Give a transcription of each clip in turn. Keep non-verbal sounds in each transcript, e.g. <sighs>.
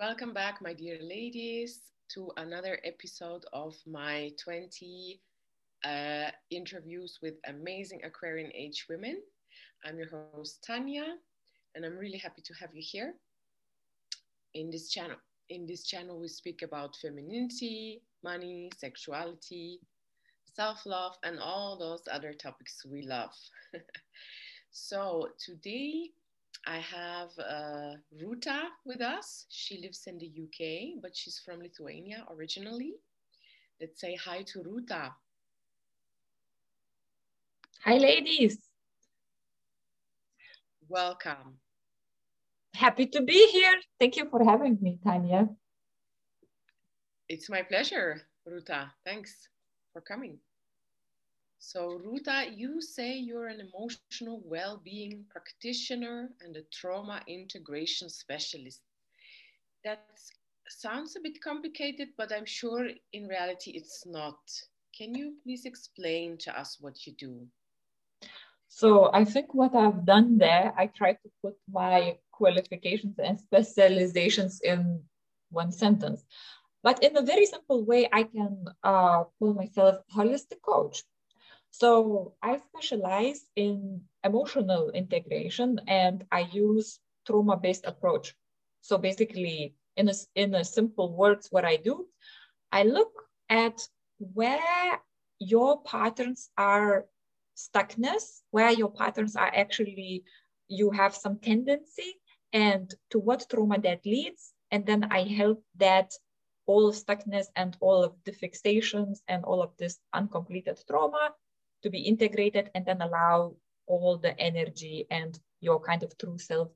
Welcome back, my dear ladies, to another episode of my 20 uh, interviews with amazing Aquarian age women. I'm your host, Tanya, and I'm really happy to have you here in this channel. In this channel, we speak about femininity, money, sexuality, self love, and all those other topics we love. <laughs> so, today I have uh, Ruta with us. She lives in the UK, but she's from Lithuania originally. Let's say hi to Ruta. Hi, ladies. Welcome. Happy to be here. Thank you for having me, Tanya. It's my pleasure, Ruta. Thanks for coming. So, Ruta, you say you're an emotional well being practitioner and a trauma integration specialist. That sounds a bit complicated, but I'm sure in reality it's not. Can you please explain to us what you do? So, I think what I've done there, I tried to put my qualifications and specializations in one sentence. But in a very simple way, I can uh, call myself holistic coach so I specialize in emotional integration and I use trauma-based approach. So basically, in a, in a simple words, what I do, I look at where your patterns are stuckness, where your patterns are actually, you have some tendency and to what trauma that leads. And then I help that all of stuckness and all of the fixations and all of this uncompleted trauma to be integrated and then allow all the energy and your kind of true self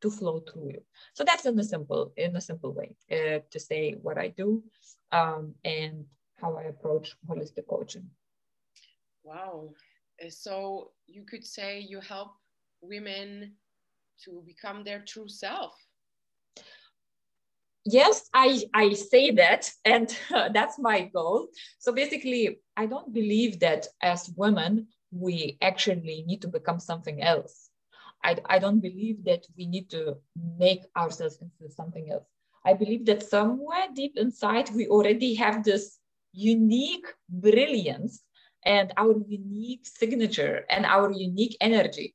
to flow through you. So that's in a simple, in a simple way uh, to say what I do um, and how I approach holistic coaching. Wow. Uh, so you could say you help women to become their true self yes i i say that and <laughs> that's my goal. So basically i don't believe that as women we actually need to become something else. I, I don't believe that we need to make ourselves into something else. I believe that somewhere deep inside we already have this unique brilliance and our unique signature and our unique energy.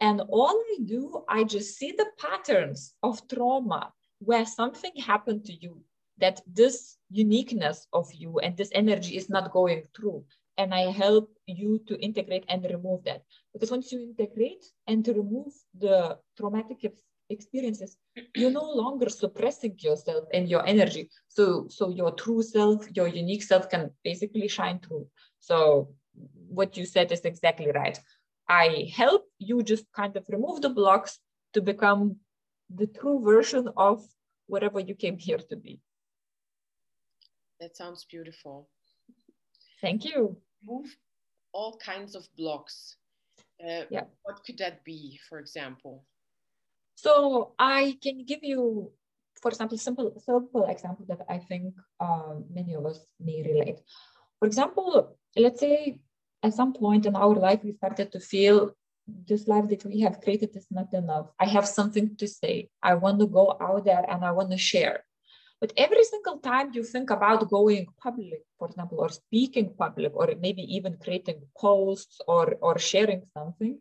And all i do i just see the patterns of trauma where something happened to you that this uniqueness of you and this energy is not going through and i help you to integrate and remove that. Because once you integrate and to remove the traumatic experiences you're no longer suppressing yourself and your energy. So so your true self your unique self can basically shine through. So what you said is exactly right. I help you just kind of remove the blocks to become the true version of whatever you came here to be. That sounds beautiful. Thank you. Move all kinds of blocks. Uh, yeah. What could that be, for example? So I can give you, for example, simple simple example that I think um, many of us may relate. For example, let's say at some point in our life we started to feel this life that we have created is not enough. I have something to say. I want to go out there and I want to share. But every single time you think about going public, for example, or speaking public, or maybe even creating posts or, or sharing something,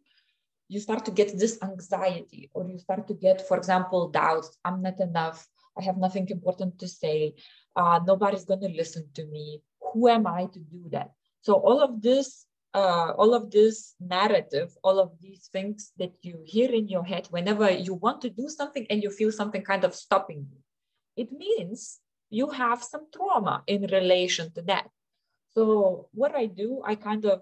you start to get this anxiety, or you start to get, for example, doubts. I'm not enough. I have nothing important to say. Uh, nobody's going to listen to me. Who am I to do that? So all of this uh, all of this narrative, all of these things that you hear in your head whenever you want to do something and you feel something kind of stopping you, it means you have some trauma in relation to that. So what I do, I kind of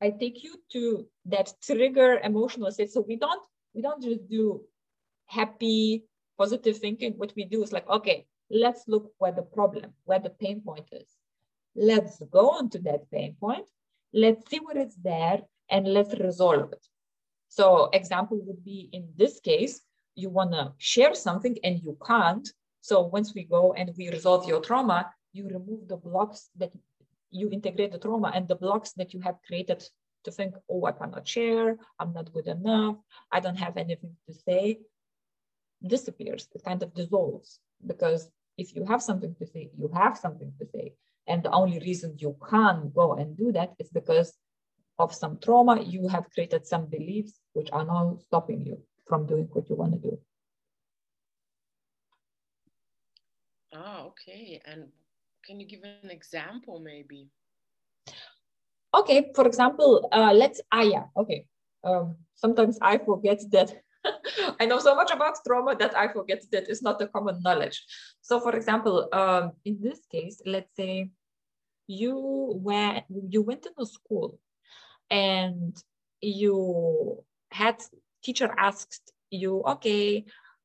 I take you to that trigger emotional state. So we don't we don't just do happy positive thinking. What we do is like, okay, let's look where the problem, where the pain point is. Let's go on to that pain point let's see what is there and let's resolve it. So example would be in this case, you want to share something and you can't. So once we go and we resolve your trauma, you remove the blocks that you integrate the trauma and the blocks that you have created to think, oh, I cannot share, I'm not good enough, I don't have anything to say, disappears, it kind of dissolves. because if you have something to say, you have something to say. And the only reason you can't go and do that is because of some trauma, you have created some beliefs which are now stopping you from doing what you want to do. Ah, okay. And can you give an example maybe? Okay, for example, uh, let's, ah, yeah, okay. Um, sometimes I forget that <laughs> I know so much about trauma that I forget that it's not a common knowledge. So for example, um, in this case, let's say you went, you went into school and you had teacher asked you, okay,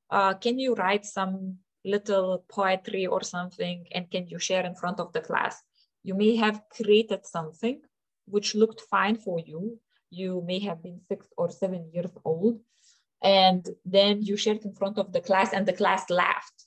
uh, can you write some little poetry or something and can you share in front of the class? You may have created something which looked fine for you. You may have been six or seven years old and then you shared in front of the class and the class laughed.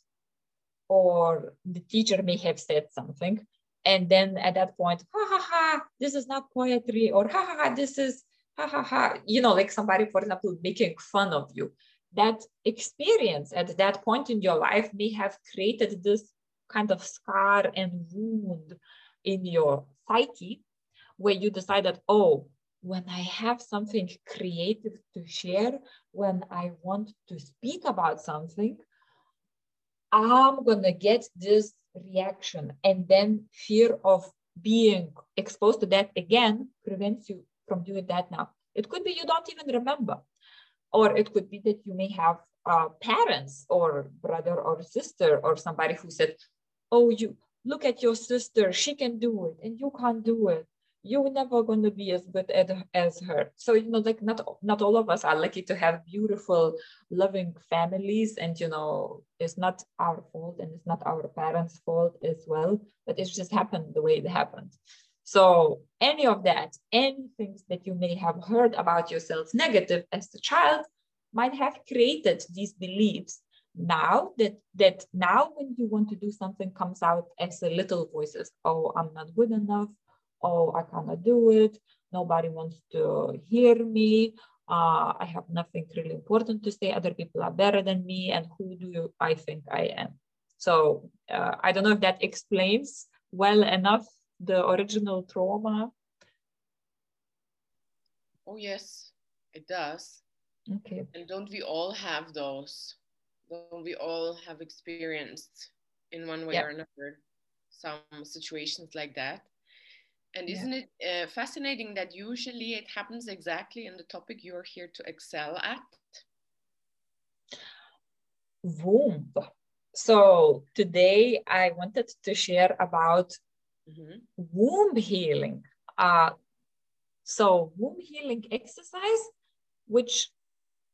Or the teacher may have said something and then at that point ha ha ha this is not poetry or ha ha ha this is ha ha ha you know like somebody for example making fun of you. That experience at that point in your life may have created this kind of scar and wound in your psyche where you decided oh when I have something creative to share, when I want to speak about something, I'm going to get this reaction. And then fear of being exposed to that again prevents you from doing that now. It could be you don't even remember, or it could be that you may have uh, parents or brother or sister or somebody who said, Oh, you look at your sister, she can do it, and you can't do it you're never going to be as good at, as her. So you know like not not all of us are lucky to have beautiful loving families and you know it's not our fault and it's not our parents fault as well but it's just happened the way it happened. So any of that any things that you may have heard about yourself negative as a child might have created these beliefs now that that now when you want to do something comes out as a little voices oh i'm not good enough oh, I cannot do it. Nobody wants to hear me. Uh, I have nothing really important to say. Other people are better than me. And who do you, I think I am? So uh, I don't know if that explains well enough the original trauma. Oh, yes, it does. Okay. And don't we all have those? Don't we all have experienced in one way yeah. or another some situations like that? And isn't yeah. it uh, fascinating that usually it happens exactly in the topic you're here to excel at? Womb. So today I wanted to share about mm-hmm. womb healing. Uh, so womb healing exercise, which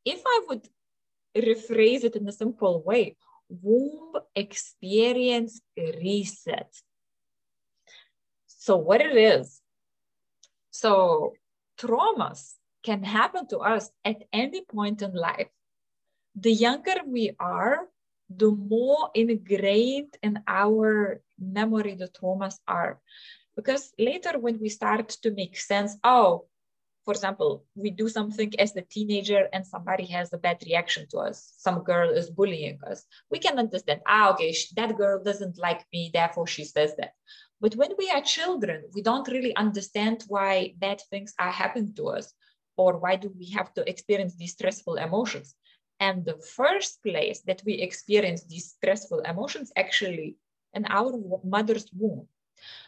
if I would rephrase it in a simple way, womb experience reset so what it is, so traumas can happen to us at any point in life. The younger we are, the more ingrained in our memory the traumas are. Because later when we start to make sense, oh, for example, we do something as a teenager and somebody has a bad reaction to us. Some girl is bullying us. We can understand, ah, okay, that girl doesn't like me, therefore she says that. But when we are children, we don't really understand why bad things are happening to us or why do we have to experience these stressful emotions. And the first place that we experience these stressful emotions actually in our mother's womb.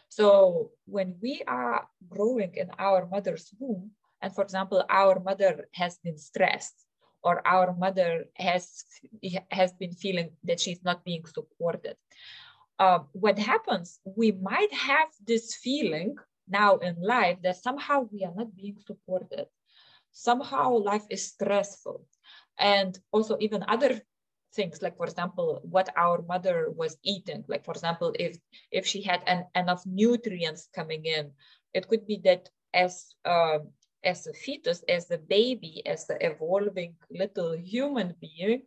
So when we are growing in our mother's womb, and for example, our mother has been stressed, or our mother has has been feeling that she's not being supported uh, what happens, we might have this feeling now in life that somehow we are not being supported. Somehow life is stressful. And also even other things like for example what our mother was eating like for example if if she had an, enough nutrients coming in it could be that as uh, as a fetus as a baby as an evolving little human being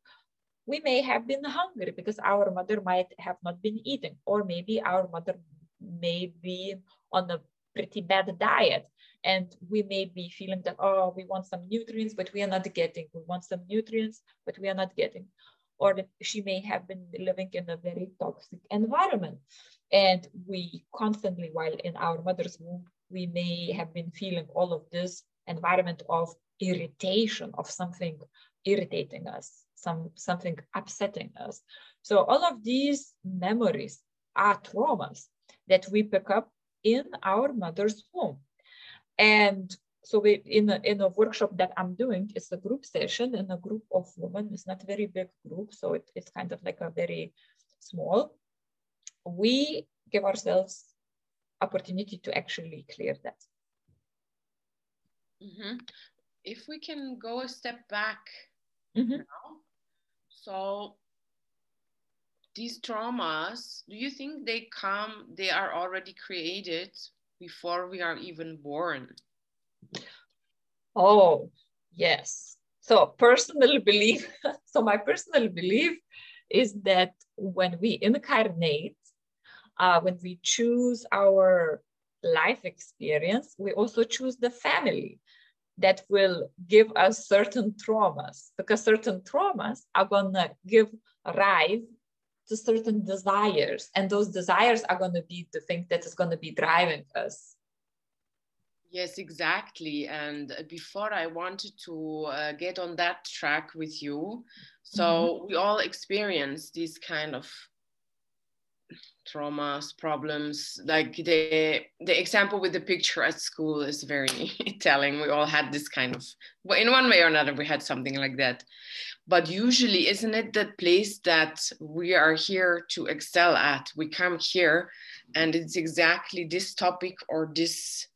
we may have been hungry because our mother might have not been eating, or maybe our mother may be on a pretty bad diet. And we may be feeling that, oh, we want some nutrients, but we are not getting. We want some nutrients, but we are not getting. or she may have been living in a very toxic environment. And we constantly, while in our mother's womb, we may have been feeling all of this environment of irritation, of something irritating us, some something upsetting us. So all of these memories are traumas that we pick up in our mother's womb. And so we, in, a, in a workshop that I'm doing, it's a group session in a group of women. It's not a very big group, so it, it's kind of like a very small. We give ourselves opportunity to actually clear that. Mm-hmm. If we can go a step back mm-hmm. now, so these traumas, do you think they come, they are already created before we are even born? Oh, yes. So personal <laughs> belief, so my personal belief is that when we incarnate, uh, when we choose our life experience, we also choose the family that will give us certain traumas because certain traumas are going to give rise to certain desires and those desires are going to be the thing that is going to be driving us yes exactly and before i wanted to uh, get on that track with you so mm-hmm. we all experience these kind of traumas problems. Like the the example with the picture at school is very <laughs> telling. We all had this kind of well, in one way or another we had something like that. But usually isn't it that place that we are here to excel at? We come here and it's exactly this topic or this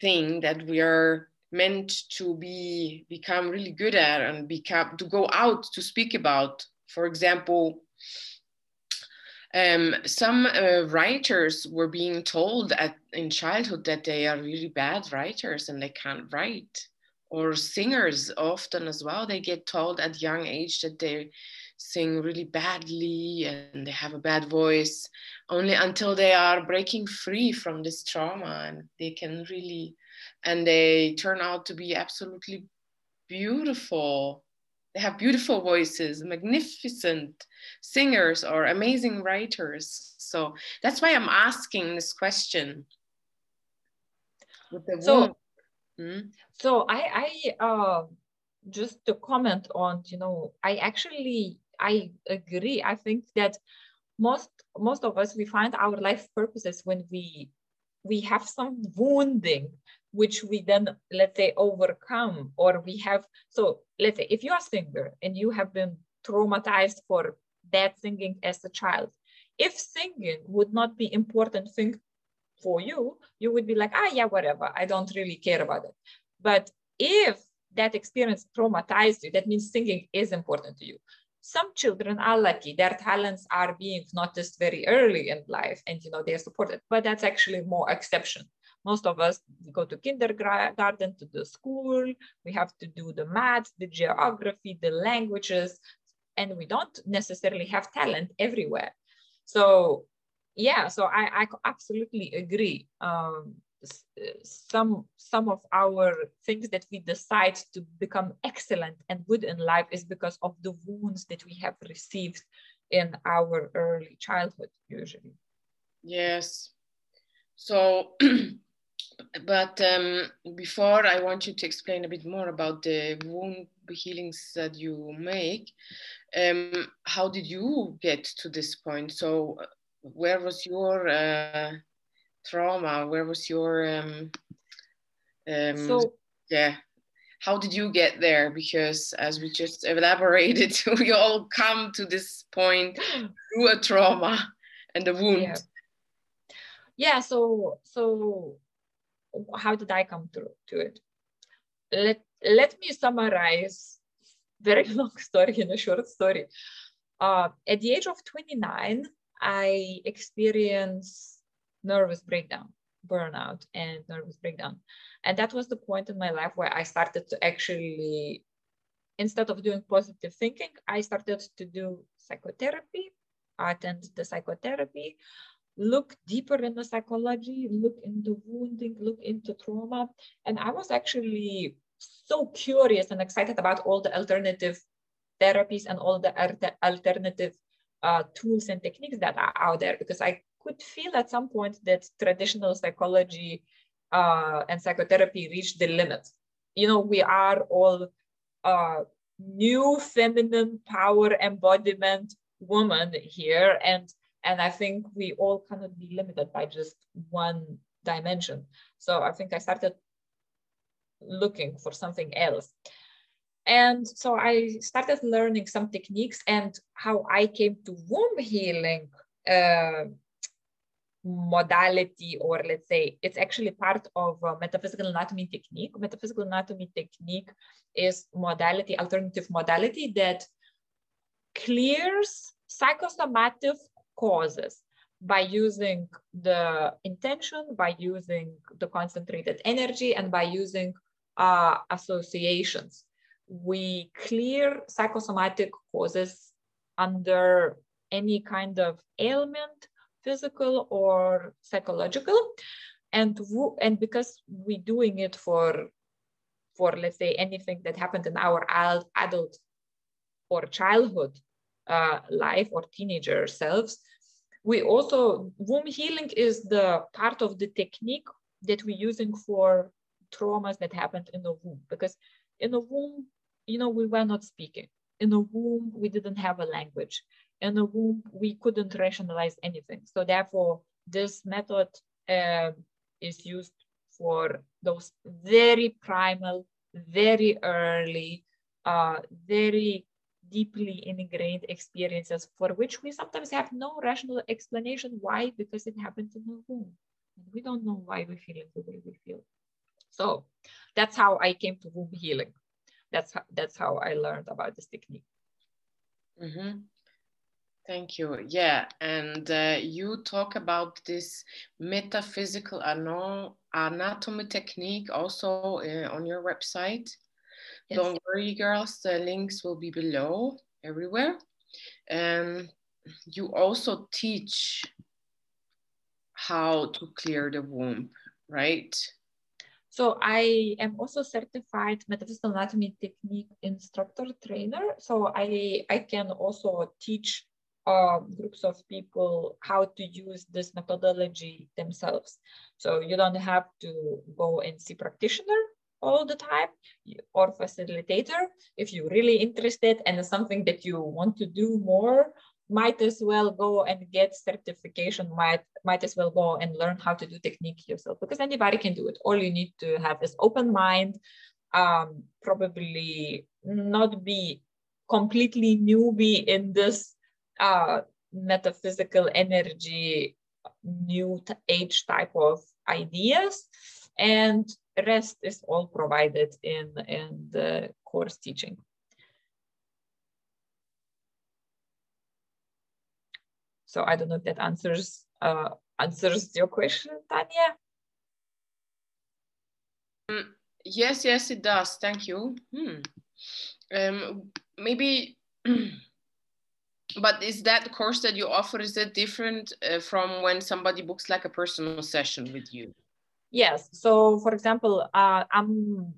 thing that we are meant to be become really good at and become to go out to speak about. For example um, some uh, writers were being told at, in childhood that they are really bad writers and they can't write. Or singers often as well, they get told at young age that they sing really badly and they have a bad voice only until they are breaking free from this trauma and they can really and they turn out to be absolutely beautiful they have beautiful voices, magnificent singers or amazing writers. So that's why I'm asking this question. so, hmm? so I, I uh, just to comment on, you know, I actually I agree. I think that most most of us we find our life purposes when we we have some wounding which we then let's say overcome or we have so let's say if you're a singer and you have been traumatized for bad singing as a child if singing would not be important thing for you you would be like ah yeah whatever i don't really care about it. But if that experience traumatized you that means singing is important to you. Some children are lucky. Their talents are being noticed very early in life and you know they're supported but that's actually more exception most of us go to kindergarten, to the school, we have to do the math, the geography, the languages, and we don't necessarily have talent everywhere. So yeah, so I, I absolutely agree. Um, some some of our things that we decide to become excellent and good in life is because of the wounds that we have received in our early childhood usually yes so <clears throat> but um, before I want you to explain a bit more about the wound healings that you make. Um, how did you get to this point? So, where was your uh, trauma? Where was your um, um, so yeah? How did you get there? Because as we just elaborated, <laughs> we all come to this point through a trauma and a wound. Yeah. yeah so so how did I come through to it? Let, let me summarize very <laughs> long story in a short story. Uh, at the age of 29, I experienced nervous breakdown, burnout, and nervous breakdown. And that was the point in my life where I started to actually, instead of doing positive thinking, I started to do psychotherapy. I attended the psychotherapy look deeper in the psychology, look into wounding, look into trauma. And I was actually so curious and excited about all the alternative therapies and all the alternative uh, tools and techniques that are out there because I could feel at some point that traditional psychology uh, and psychotherapy reached the limit. You know, we are all uh, new feminine power embodiment woman here, and and I think we all cannot be limited by just one dimension. So I think I started looking for something else. And so I started learning some techniques and how I came to womb healing uh, modality, or let's say it's actually part of metaphysical anatomy technique. Metaphysical anatomy technique is modality, alternative modality that clears psychosomatic causes by using the intention, by using the concentrated energy, and by using uh, associations we clear psychosomatic causes under any kind of ailment, physical or psychological. And, and because we're doing it for, for, let's say, anything that happened in our adult or childhood uh, life or teenager selves, we also, womb healing is the part of the technique that we're using for traumas that happened in the womb. Because in the womb, you know, we were not speaking. In the womb, we didn't have a language. In the womb, we couldn't rationalize anything. So therefore, this method uh, is used for those very primal, very early, uh, very deeply ingrained experiences for which we sometimes have no rational explanation why, because it happened in the womb. And we don't know why we feel the way we feel. So that's how I came to womb healing that's how, that's how I learned about this technique. Mm-hmm. Thank you. Yeah, and uh, you talk about this metaphysical anatomy technique also uh, on your website. Yes. Don't worry, girls. The links will be below everywhere. And you also teach how to clear the womb, right? So I am also certified metaphysical anatomy technique instructor trainer. So I, I can also teach uh, groups of people how to use this methodology themselves. So you don't have to go and see practitioner all the time or facilitator. If you're really interested and it's something that you want to do more, might as well go and get certification, might, might as well go and learn how to do technique yourself because anybody can do it. All you need to have is open mind, um, probably not be completely newbie in this uh, metaphysical energy, new age type of ideas. And rest is all provided in, in the course teaching. So I don't know if that answers uh, answers your question, Tanya. Um, yes, yes, it does. Thank you. Hmm. Um, maybe, <clears throat> but is that course that you offer is it different uh, from when somebody books like a personal session with you? Yes. So, for example, uh, I'm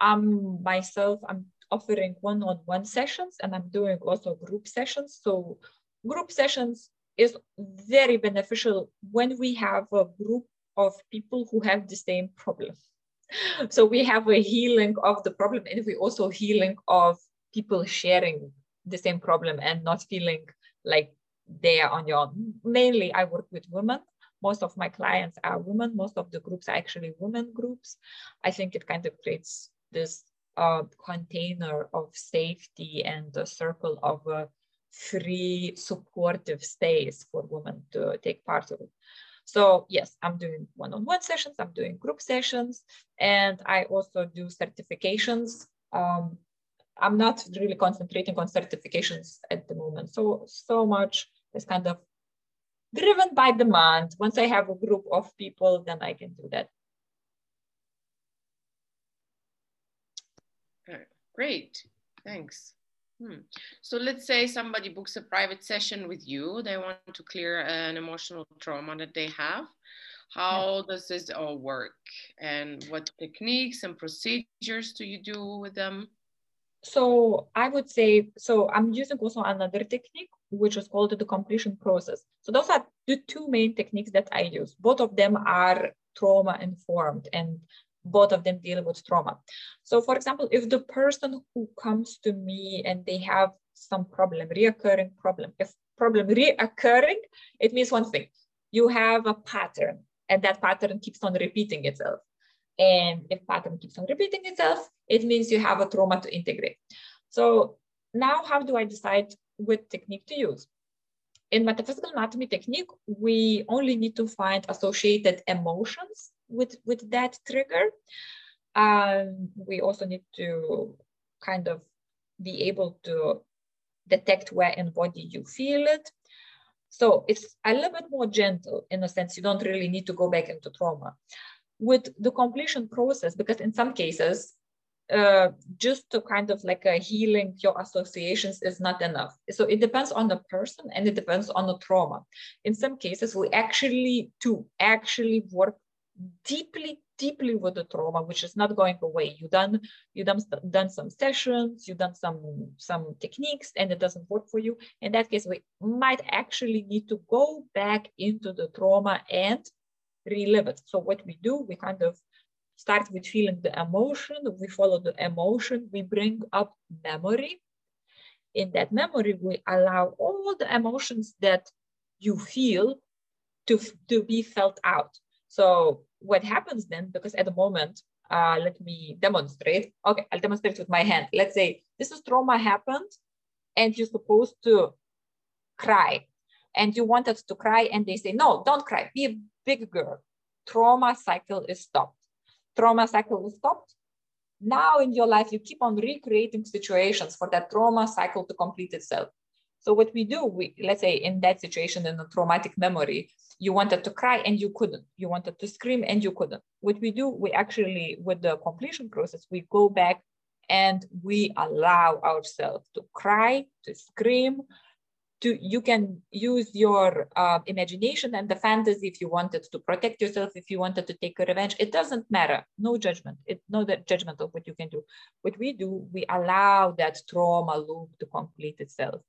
I'm myself. I'm offering one-on-one sessions, and I'm doing also group sessions. So, group sessions is very beneficial when we have a group of people who have the same problem. <laughs> So we have a healing of the problem and we also healing of people sharing the same problem and not feeling like they are on your own. Mainly I work with women. Most of my clients are women. Most of the groups are actually women groups. I think it kind of creates this uh, container of safety and a circle of uh, free supportive space for women to take part of it. So yes, I'm doing one-on-one sessions, I'm doing group sessions, and I also do certifications. Um, I'm not really concentrating on certifications at the moment. So, so much is kind of driven by demand. Once I have a group of people, then I can do that. Great, thanks. Hmm. So let's say somebody books a private session with you. They want to clear an emotional trauma that they have. How does this all work? And what techniques and procedures do you do with them? so I would say, so I'm using also another technique, which is called the completion process. So those are the two main techniques that I use. Both of them are trauma informed and both of them deal with trauma. So for example, if the person who comes to me and they have some problem, reoccurring problem, if problem reoccurring, it means one thing, you have a pattern and that pattern keeps on repeating itself. And if pattern keeps on repeating itself, it means you have a trauma to integrate. So now how do I decide what technique to use? In metaphysical anatomy technique, we only need to find associated emotions with, with that trigger. Um, we also need to kind of be able to detect where in body you feel it. So it's a little bit more gentle in a sense, you don't really need to go back into trauma. With the completion process, because in some cases, uh, just to kind of like a healing your associations is not enough. So it depends on the person and it depends on the trauma. In some cases, we actually to actually work deeply, deeply with the trauma, which is not going away. You done you done done some sessions, you done some some techniques, and it doesn't work for you. In that case, we might actually need to go back into the trauma and relive it. So what we do, we kind of start with feeling the emotion, we follow the emotion, we bring up memory. In that memory, we allow all the emotions that you feel to, to be felt out. So what happens then, because at the moment, uh, let me demonstrate. Okay, I'll demonstrate with my hand. Let's say this is trauma happened and you're supposed to cry and you wanted to cry and they say, no, don't cry, be a big girl. Trauma cycle is stopped trauma cycle is stopped. Now in your life, you keep on recreating situations for that trauma cycle to complete itself. So what we do, we let's say in that situation in a traumatic memory, you wanted to cry and you couldn't. You wanted to scream and you couldn't. What we do, we actually with the completion process, we go back and we allow ourselves to cry, to scream, to you can use your uh, imagination and the fantasy if you wanted to protect yourself if you wanted to take a revenge. It doesn't matter. No judgment. It no judgment of what you can do. What we do we allow that trauma loop to complete itself.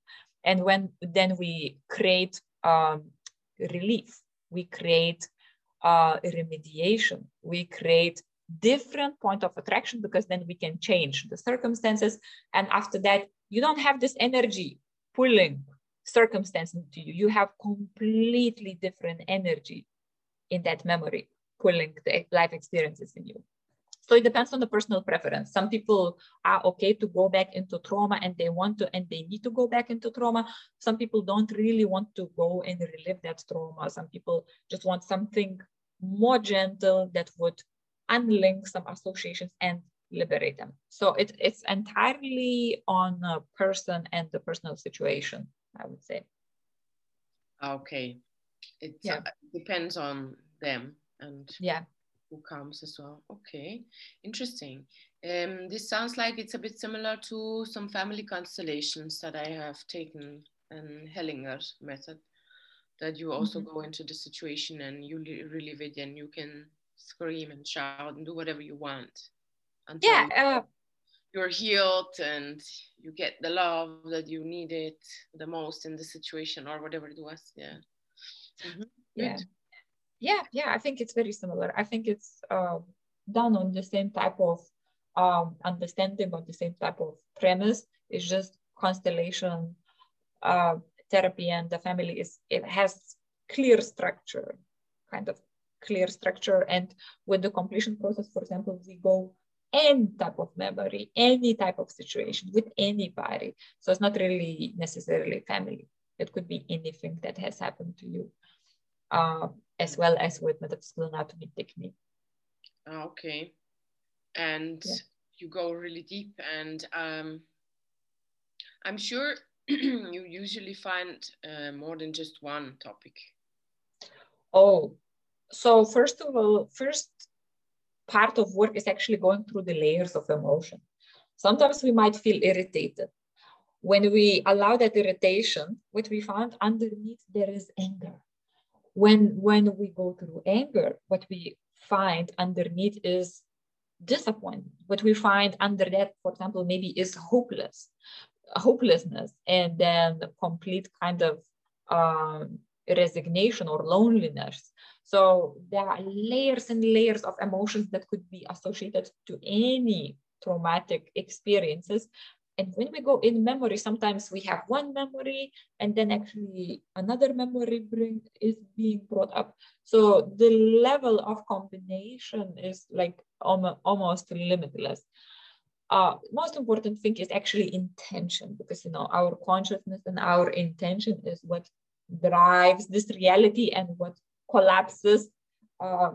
And when then we create um, relief. We create uh, remediation. We create different point of attraction because then we can change the circumstances. And after that you don't have this energy pulling circumstances to you. You have completely different energy in that memory, pulling the life experiences in you. So it depends on the personal preference. Some people are okay to go back into trauma and they want to and they need to go back into trauma. Some people don't really want to go and relive that trauma. Some people just want something more gentle that would unlink some associations and liberate them. So it, it's entirely on a person and the personal situation. I would say. Okay. It yeah. uh, depends on them and yeah who comes as well. Okay, interesting. Um, this sounds like it's a bit similar to some family constellations that I have taken and Hellinger's method. That you also mm-hmm. go into the situation and you relive it, and you can scream and shout and do whatever you want. Yeah, uh, you're healed and you get the love that you needed the most in the situation or whatever it was yeah. Mm-hmm. yeah. Yeah yeah i think it's very similar. I think it's uh, done on the same type of um, understanding on the same type of premise. It's just constellation uh, therapy and the family is it has clear structure kind of clear structure. And with the completion process for example we go any type of memory, any type of situation with anybody. So it's not really necessarily family. It could be anything that has happened to you, uh, as well as with metaphysical anatomy technique. Ah, okay. And yeah. you go really deep, and um, I'm sure <clears throat> you usually find uh, more than just one topic. Oh, so first of all, first part of work is actually going through the layers of emotion. Sometimes we might feel irritated. When we allow that irritation, what we found underneath there is anger. When, when we go through anger, what we find underneath is disappointment. What we find under that, for example, maybe is hopeless, hopelessness, and then complete kind of um, resignation or loneliness. So there are layers and layers of emotions that could be associated to any traumatic experiences. And when we go in memory, sometimes we have one memory and then actually another memory bring, is being brought up. So the level of combination is like almost, limitless. Uh, most important thing is actually intention because you know our consciousness and our intention is what drives this reality and what collapses uh,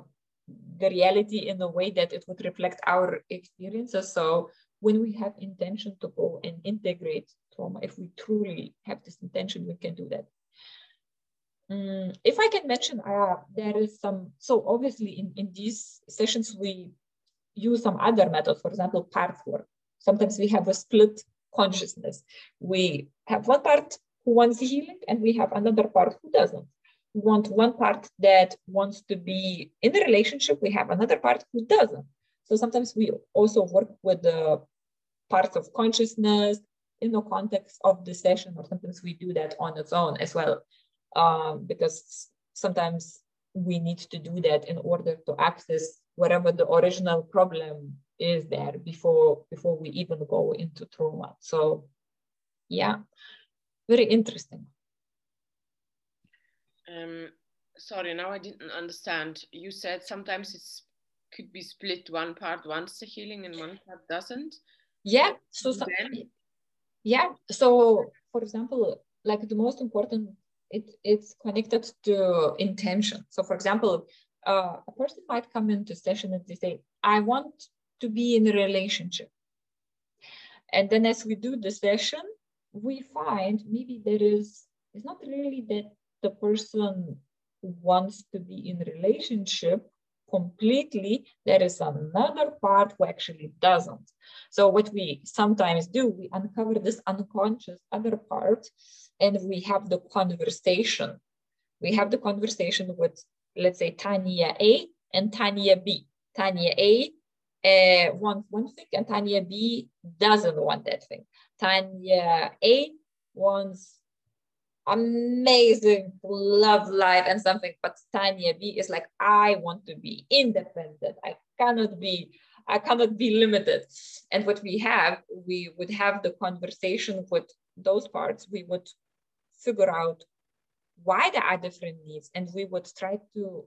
the reality in a way that it would reflect our experiences. So when we have intention to go and integrate trauma, if we truly have this intention, we can do that. Um, if I can mention, uh, there is some, so obviously in, in these sessions, we use some other methods, for example, part work. Sometimes we have a split consciousness. We have one part who wants healing and we have another part who doesn't want one part that wants to be in the relationship, we have another part who doesn't. So sometimes we also work with the parts of consciousness in the context of the session, or sometimes we do that on its own as well, um, because sometimes we need to do that in order to access whatever the original problem is there before before we even go into trauma. So yeah, very interesting. Um, sorry, now I didn't understand. You said sometimes it's could be split one part wants the healing and one part doesn't. Yeah. So, so yeah. So for example, like the most important, it it's connected to intention. So for example, uh, a person might come into session and they say, "I want to be in a relationship," and then as we do the session, we find maybe there is it's not really that the person wants to be in relationship completely, there is another part who actually doesn't. So what we sometimes do, we uncover this unconscious other part and we have the conversation. We have the conversation with, let's say, Tanya A and Tanya B. Tanya A uh, wants one thing and Tanya B doesn't want that thing. Tanya A wants amazing love life and something but tanya b is like i want to be independent. I cannot be i cannot be limited. And what we have we would have the conversation with those parts. We would figure out why there are different needs and we would try to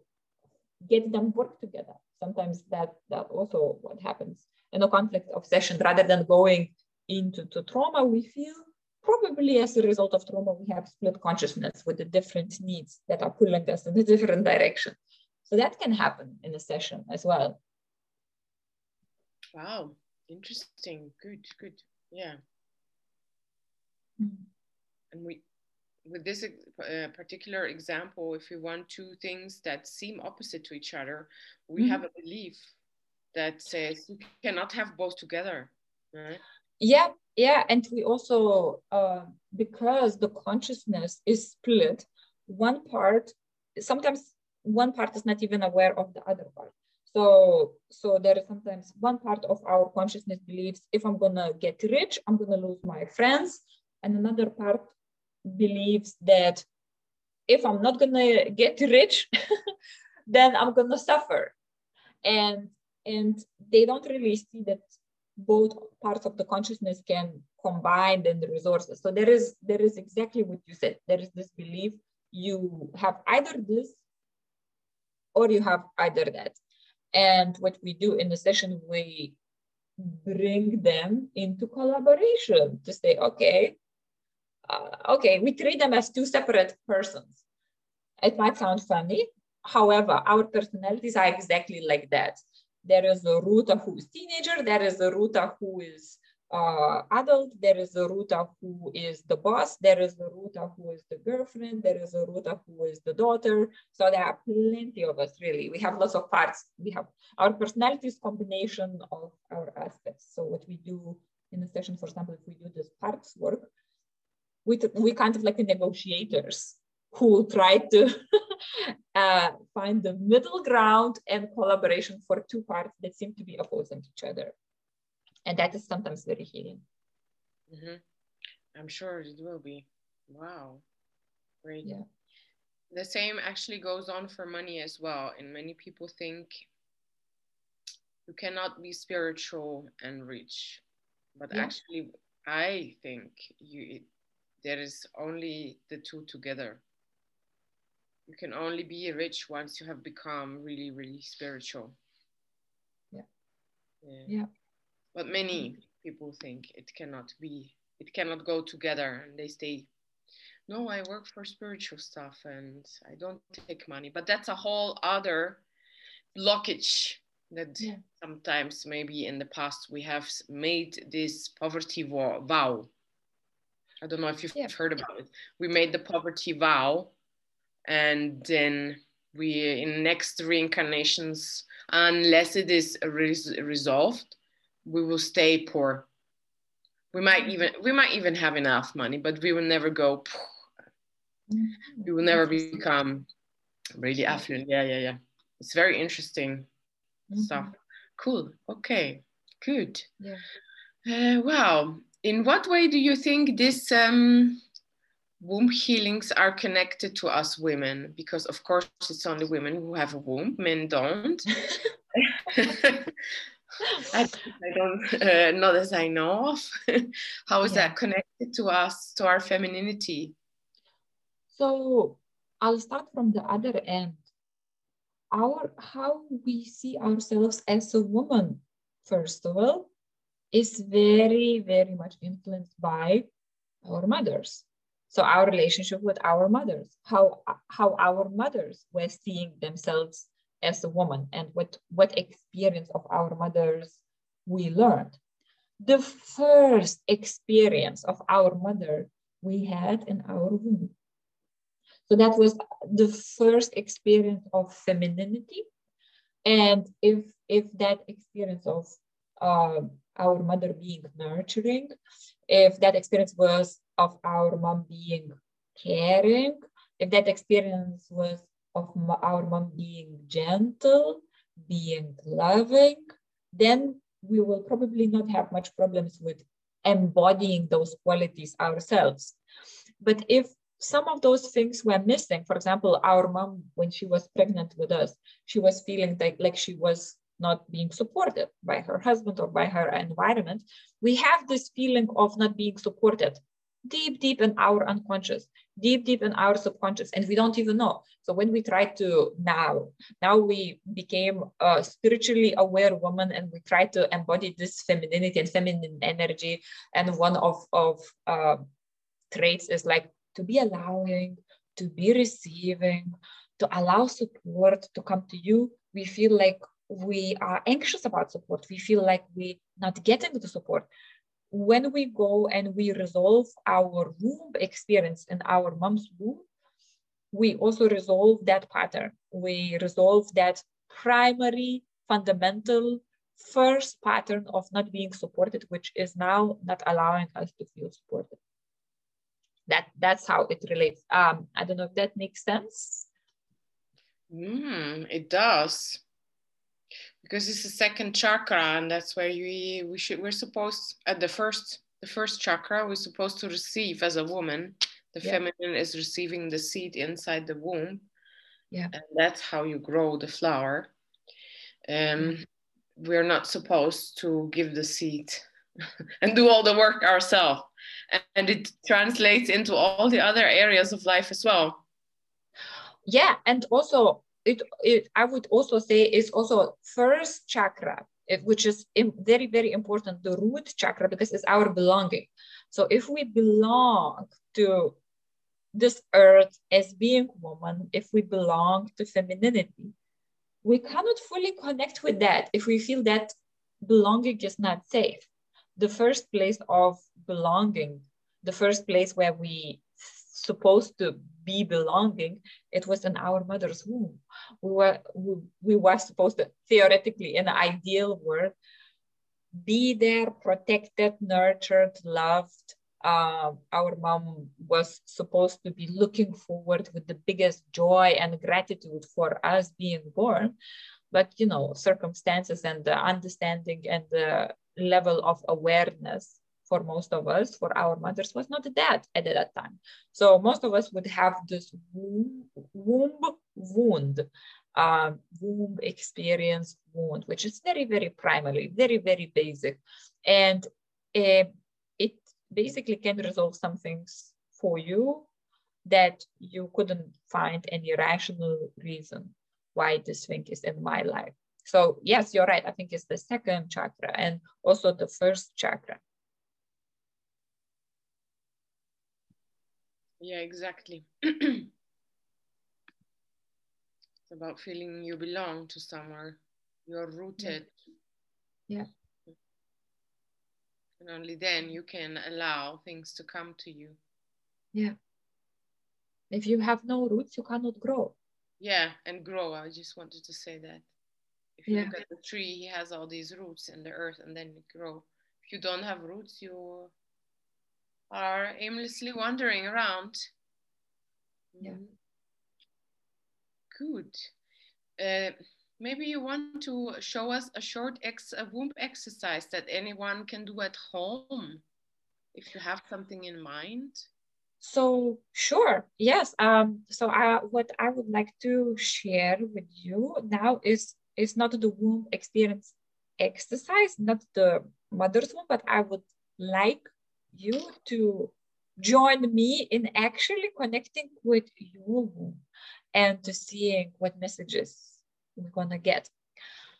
get them work together. Sometimes that that also what happens in a conflict of session rather than going into to trauma we feel probably as a result of trauma, we have split consciousness with the different needs that are pulling us in a <laughs> different direction. So that can happen in a session as well. Wow, interesting. Good, good. Yeah. Mm-hmm. And we, with this uh, particular example, if we want two things that seem opposite to each other, we mm-hmm. have a belief that says you cannot have both together. Right? Yeah, yeah and we also uh, because the consciousness is split one part sometimes one part is not even aware of the other part. So so there is sometimes one part of our consciousness believes if i'm gonna get rich i'm gonna lose my friends and another part believes that if i'm not gonna get rich <laughs> then i'm gonna suffer. And and they don't really see that both parts of the consciousness can combine in the resources. So there is there is exactly what you said. There is this belief you have either this or you have either that. And what we do in the session, we bring them into collaboration to say, okay, uh, okay, we treat them as two separate persons. It might sound funny. However, our personalities are exactly like that. There is a Ruta who is teenager. There is a Ruta who is uh, adult. There is a Ruta who is the boss. There is a Ruta who is the girlfriend. There is a Ruta who is the daughter. So there are plenty of us, really. We have lots of parts. We have our personalities combination of our aspects. So what we do in the session, for example, if we do this parts work, we, we kind of like the negotiators who try to <laughs> uh, find the middle ground and collaboration for two parts that seem to be opposing each other. And that is sometimes very healing. Mm-hmm. I'm sure it will be. Wow. Great. Yeah. The same actually goes on for money as well. And many people think you cannot be spiritual and rich. But yeah. actually, I think you there is only the two together. You can only be rich once you have become really, really spiritual. Yeah. Yeah. yeah. But many people think it cannot be, it cannot go together and they stay. No, I work for spiritual stuff and I don't take money. But that's a whole other blockage that yeah. sometimes maybe in the past we have made this poverty vow I don't know if you've yeah. heard about it. We made the poverty vow, and then we in next reincarnations, unless it is res- resolved, we will stay poor. We might mm-hmm. even we might even have enough money, but we will never go. Mm-hmm. We will never become really affluent. Yeah, yeah, yeah. It's very interesting mm-hmm. stuff. Cool. Okay. Good. Yeah. Uh, wow in what way do you think this um, womb healings are connected to us women? Because of course it's only women who have a womb, men don't. I, <laughs> I, don't, uh, not as I know of. <laughs> How is yeah. that connected to us, to our femininity? So I'll start from the other end. Our how we see ourselves as a woman, first of all, is very, very much influenced by our mothers. So our relationship with our mothers, how, how our mothers were seeing themselves as a woman and what, what experience of our mothers we learned. The first experience of our mother we had in our womb. So that was the first experience of femininity. And if, if that experience of uh, our mother being nurturing, if that experience was of our mom being caring, if that experience was of our mom being gentle, being loving, then we will probably not have much problems with embodying those qualities ourselves. But if some of those things were missing, for example, our mom, when she was pregnant with us, she was feeling like, like she was not being supported by her husband or by her environment, we have this feeling of not being supported deep, deep in our unconscious, deep, deep in our subconscious, and we don't even know. So when we try to now, now we became a spiritually aware woman and we try to embody this femininity and feminine energy. And one of, of uh, traits is like to be allowing, to be receiving, to allow support to come to you. We feel like we are anxious about support we feel like we're not getting the support when we go and we resolve our womb experience in our mom's womb we also resolve that pattern. We resolve that primary fundamental first pattern of not being supported which is now not allowing us to feel supported. That that's how it relates. Um i don't know if that makes sense. Mm, it does because it's the second chakra and that's where we we should we're supposed at the first the first chakra we're supposed to receive as a woman. The yeah. feminine is receiving the seed inside the womb. Yeah. And that's how you grow the flower. Um we're not supposed to give the seed <laughs> and do all the work ourselves. And it translates into all the other areas of life as well. Yeah and also it, it I would also say is also first chakra, which is very, very important, the root chakra, because it's our belonging. So if we belong to this earth as being woman, if we belong to femininity, we cannot fully connect with that if we feel that belonging is not safe. The first place of belonging, the first place where we supposed to be belonging, it was in our mother's womb. We were, we, we were supposed to, theoretically, in an ideal world, be there, protected, nurtured, loved, uh, our mom was supposed to be looking forward with the biggest joy and gratitude for us being born but you know circumstances and the understanding and the level of awareness for most of us for our mothers was not that at that time so most of us would have this womb, womb wound uh, womb experience wound which is very very primary very very basic and uh, it basically can resolve some things for you that you couldn't find any rational reason why this thing is in my life. So yes, you're right. I think it's the second chakra and also the first chakra. Yeah, exactly. <clears throat> it's about feeling you belong to somewhere. You're rooted. Yeah. And only then you can allow things to come to you. Yeah. If you have no roots, you cannot grow. Yeah, and grow. I just wanted to say that. If you yeah. look at the tree, he has all these roots in the earth and then it grow. If you don't have roots, you are aimlessly wandering around. Yeah. Mm. Good. Uh, maybe you want to show us a short ex a womb exercise that anyone can do at home if you have something in mind so sure yes um so I, what i would like to share with you now is is not the womb experience exercise not the mother's womb but i would like you to join me in actually connecting with womb and to seeing what messages we're gonna get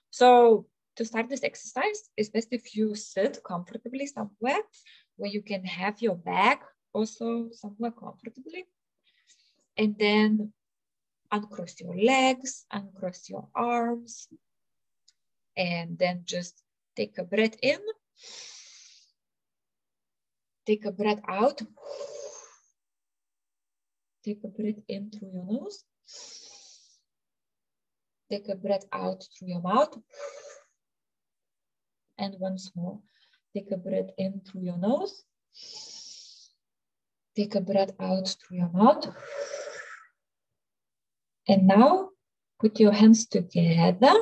so to start this exercise it's best if you sit comfortably somewhere where you can have your back also somewhere comfortably. And then uncross your legs, uncross your arms, and then just take a breath in, take a breath out, take a breath in through your nose, take a breath out through your mouth, and once more, take a breath in through your nose, Take a breath out through your mouth. And now put your hands together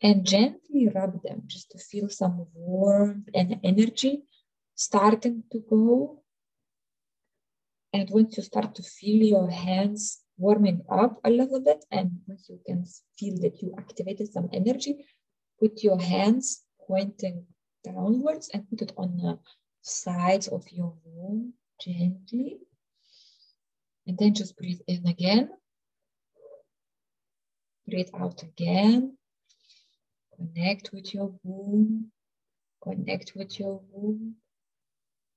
and gently rub them just to feel some warmth and energy starting to go. And once you start to feel your hands warming up a little bit, and once you can feel that you activated some energy, put your hands pointing downwards and put it on the sides of your womb gently. And then just breathe in again. Breathe out again. Connect with your womb. Connect with your womb.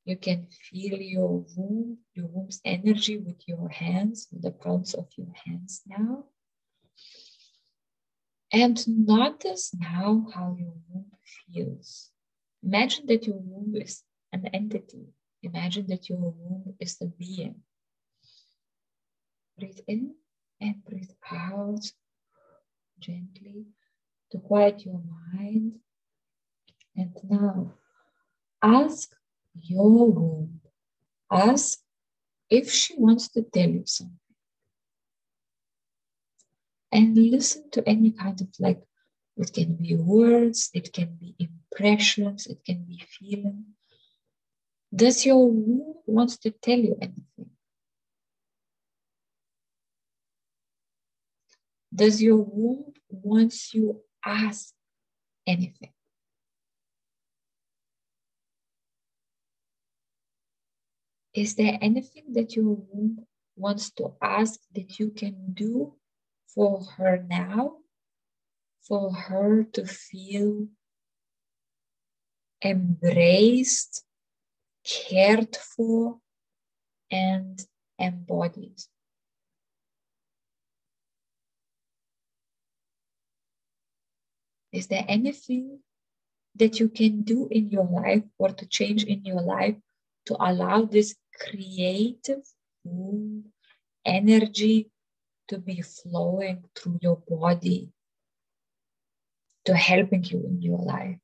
You can feel your womb, your womb's energy with your hands, with the palms of your hands now. And notice now how your womb feels. Imagine that your womb is an entity, Imagine that your womb is the being. Breathe in and breathe out gently to quiet your mind. And now ask your womb, ask if she wants to tell you something. And listen to any kind of like, it can be words, it can be impressions, it can be feeling. Does your womb wants to tell you anything? Does your womb wants you ask anything? Is there anything that womb wants to ask that you can do for her now? For her to feel embraced cared for, and embodied. Is there anything that you can do in your life or to change in your life to allow this creative womb energy to be flowing through your body to helping you in your life.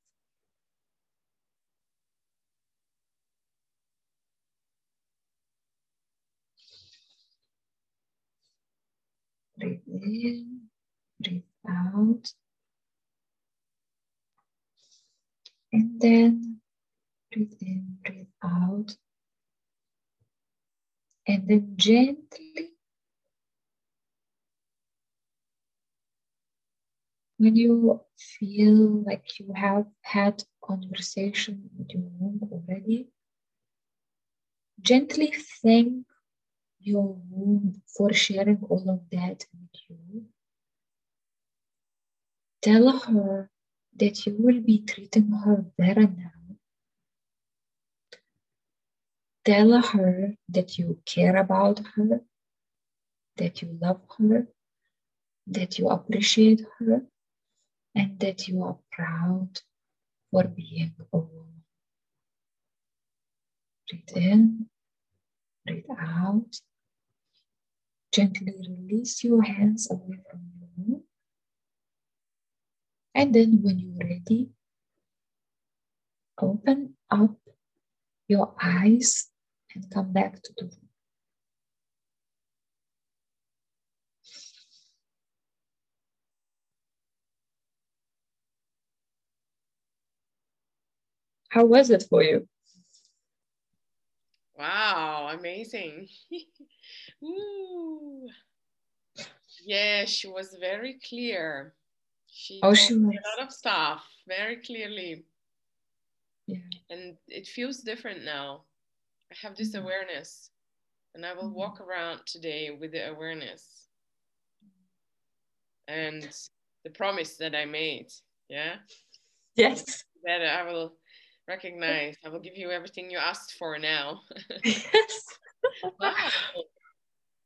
Breathe in, breathe out. And then breathe in, breathe out. And then gently, when you feel like you have had conversation with your womb already, gently thank your womb for sharing all of that with you. Tell her that you will be treating her better now. Tell her that you care about her, that you love her, that you appreciate her, and that you are proud for being a woman. Breathe in, breathe out. Gently release your hands away from you. And then when you're ready, open up your eyes and come back to the room. How was it for you? Wow, amazing. <laughs> Ooh. Yeah, she was very clear. She oh, she was. a lot of stuff very clearly. Yeah. And it feels different now. I have this awareness, and I will Mhm. walk around today with the awareness and the promise that I made. Yeah, Yes. that I will recognize. I will give you everything you asked for now. <laughs> yes. wow.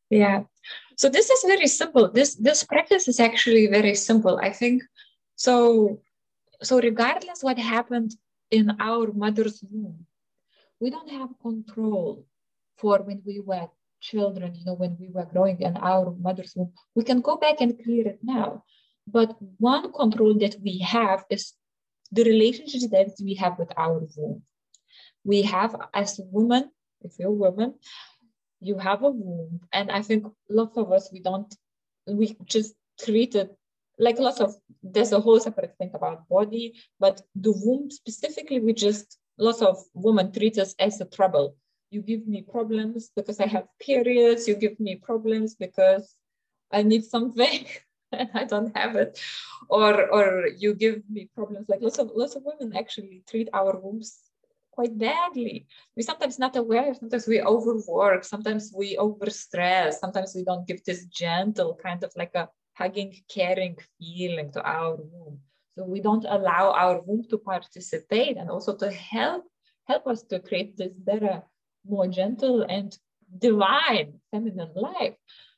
Yeah. So this is very simple. This this practice is actually very simple. I think so so regardless what happened in our mother's womb, we don't have control for when we were children, you know, when we were growing in our mother's womb. We can go back and clear it now. But one control that we have is the relationship that we have with our womb. We have as a woman, if you're a woman, you have a womb and i think lots of us we don't we just treat it like lots of there's a whole separate thing about body but the womb specifically we just lots of women treat us as a trouble you give me problems because i have periods you give me problems because i need something <laughs> and i don't have it or or you give me problems like lots of lots of women actually treat our wombs quite badly. We sometimes not aware, sometimes we overwork, sometimes we overstress, sometimes we don't give this gentle kind of like a hugging, caring feeling to our womb. So we don't allow our womb to participate and also to help help us to create this better, more gentle and divine feminine life.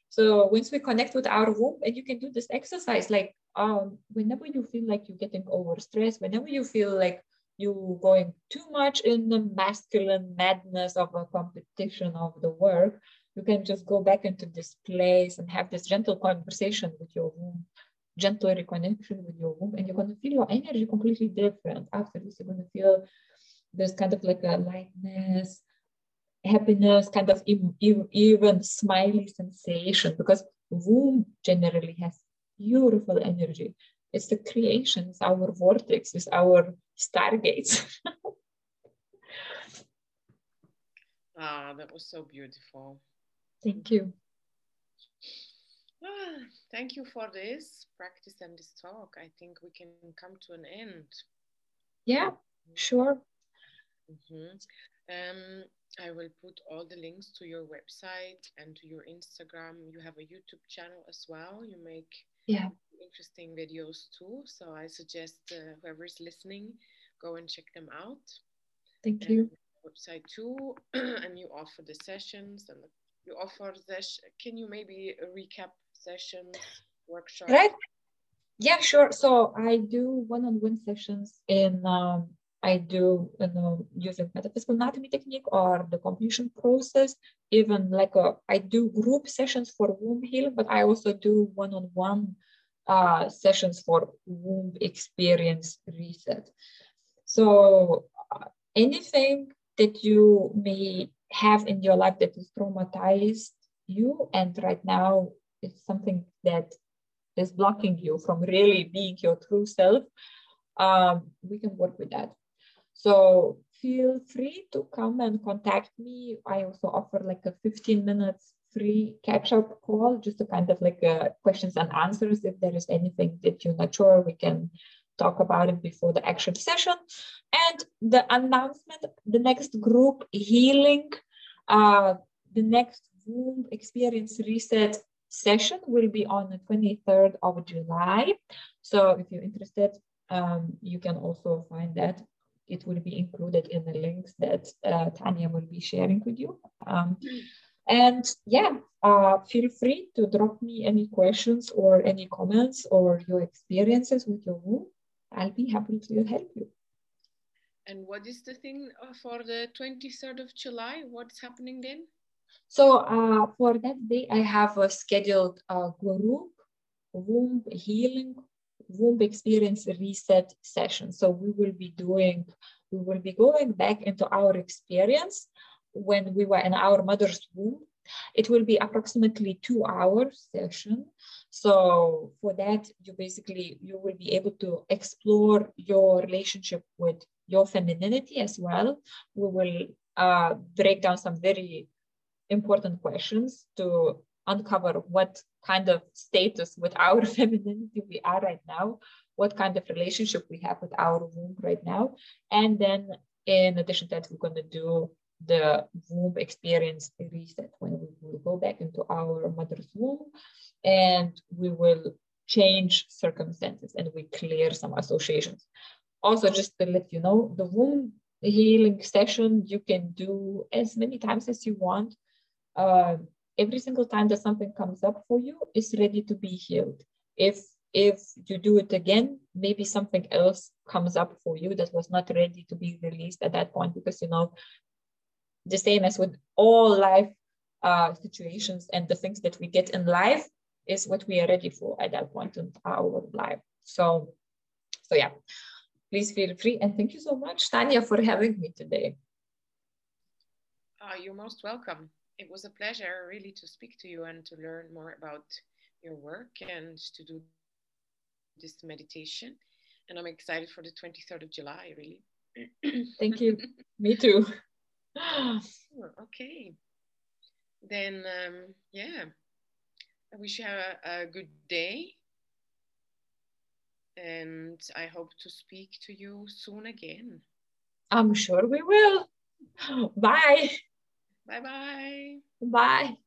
So once we connect with our womb, and you can do this exercise like um, whenever you feel like you're getting overstressed, whenever you feel like you're going too much in the masculine madness of a competition of the work, you can just go back into this place and have this gentle conversation with your womb, gentle reconnection with your womb, and you're going to feel your energy completely different. After this, you're going to feel there's kind of like a lightness, happiness, kind of even, even smiley sensation because womb generally has beautiful energy. It's the creation, it's our vortex, it's our stargates. Ah, that was so beautiful. Thank you. <sighs> Thank you for this practice and this talk. I think we can come to an end. Yeah, sure. Mm-hmm. Um, I will put all the links to your website and to your Instagram. You have a YouTube channel as well. You make yeah interesting videos too. So I suggest uh, is listening, go and check them out. Thank you. Website too, <clears throat> and you offer the sessions and you offer this. Can you maybe recap sessions, workshops? Right. Yeah, sure. So I do one-on-one sessions in um, I do you know, using metaphysical anatomy technique or the completion process. Even like a, I do group sessions for womb healing, but I also do one-on-one uh, sessions for womb experience reset. So uh, anything that you may have in your life that is traumatized you, and right now it's something that is blocking you from really being your true self, um, we can work with that. So feel free to come and contact me. I also offer like a 15 minutes free catch up call, just to kind of like uh, questions and answers. If there is anything that you're not sure, we can talk about it before the actual session. And the announcement, the next group healing, uh, the next womb experience reset session will be on the 23rd of July. So if you're interested, um, you can also find that. It will be included in the links that uh, Tanya will be sharing with you. Um, and yeah, uh, feel free to drop me any questions or any comments or your experiences with your womb. I'll be happy to help you. And what is the thing uh, for the 23rd of July? What's happening then? So uh, for that day, I have a scheduled uh, group womb healing, womb experience reset session. So we will be doing, we will be going back into our experience when we were in our mother's womb. It will be approximately two hour session. So for that, you basically, you will be able to explore your relationship with your femininity as well. We will uh, break down some very important questions to uncover what kind of status with our <laughs> femininity we are right now, what kind of relationship we have with our womb right now. And then in addition to that, we're going to do the womb experience reset when we will go back into our mother's womb and we will change circumstances and we clear some associations. Also, just to let you know, the womb healing session you can do as many times as you want uh, every single time that something comes up for you is ready to be healed. If if you do it again, maybe something else comes up for you that was not ready to be released at that point because you know the same as with all life uh, situations and the things that we get in life is what we are ready for at that point in our life. So, so yeah, please feel free and thank you so much, Tanya, for having me today. Uh, you're most welcome it was a pleasure really to speak to you and to learn more about your work and to do this meditation. And I'm excited for the 23rd of July, really. <clears throat> Thank you. Me too. <laughs> okay. Then, um, yeah, I wish you a, a good day. And I hope to speak to you soon again. I'm sure we will. Bye. Bye bye. Bye.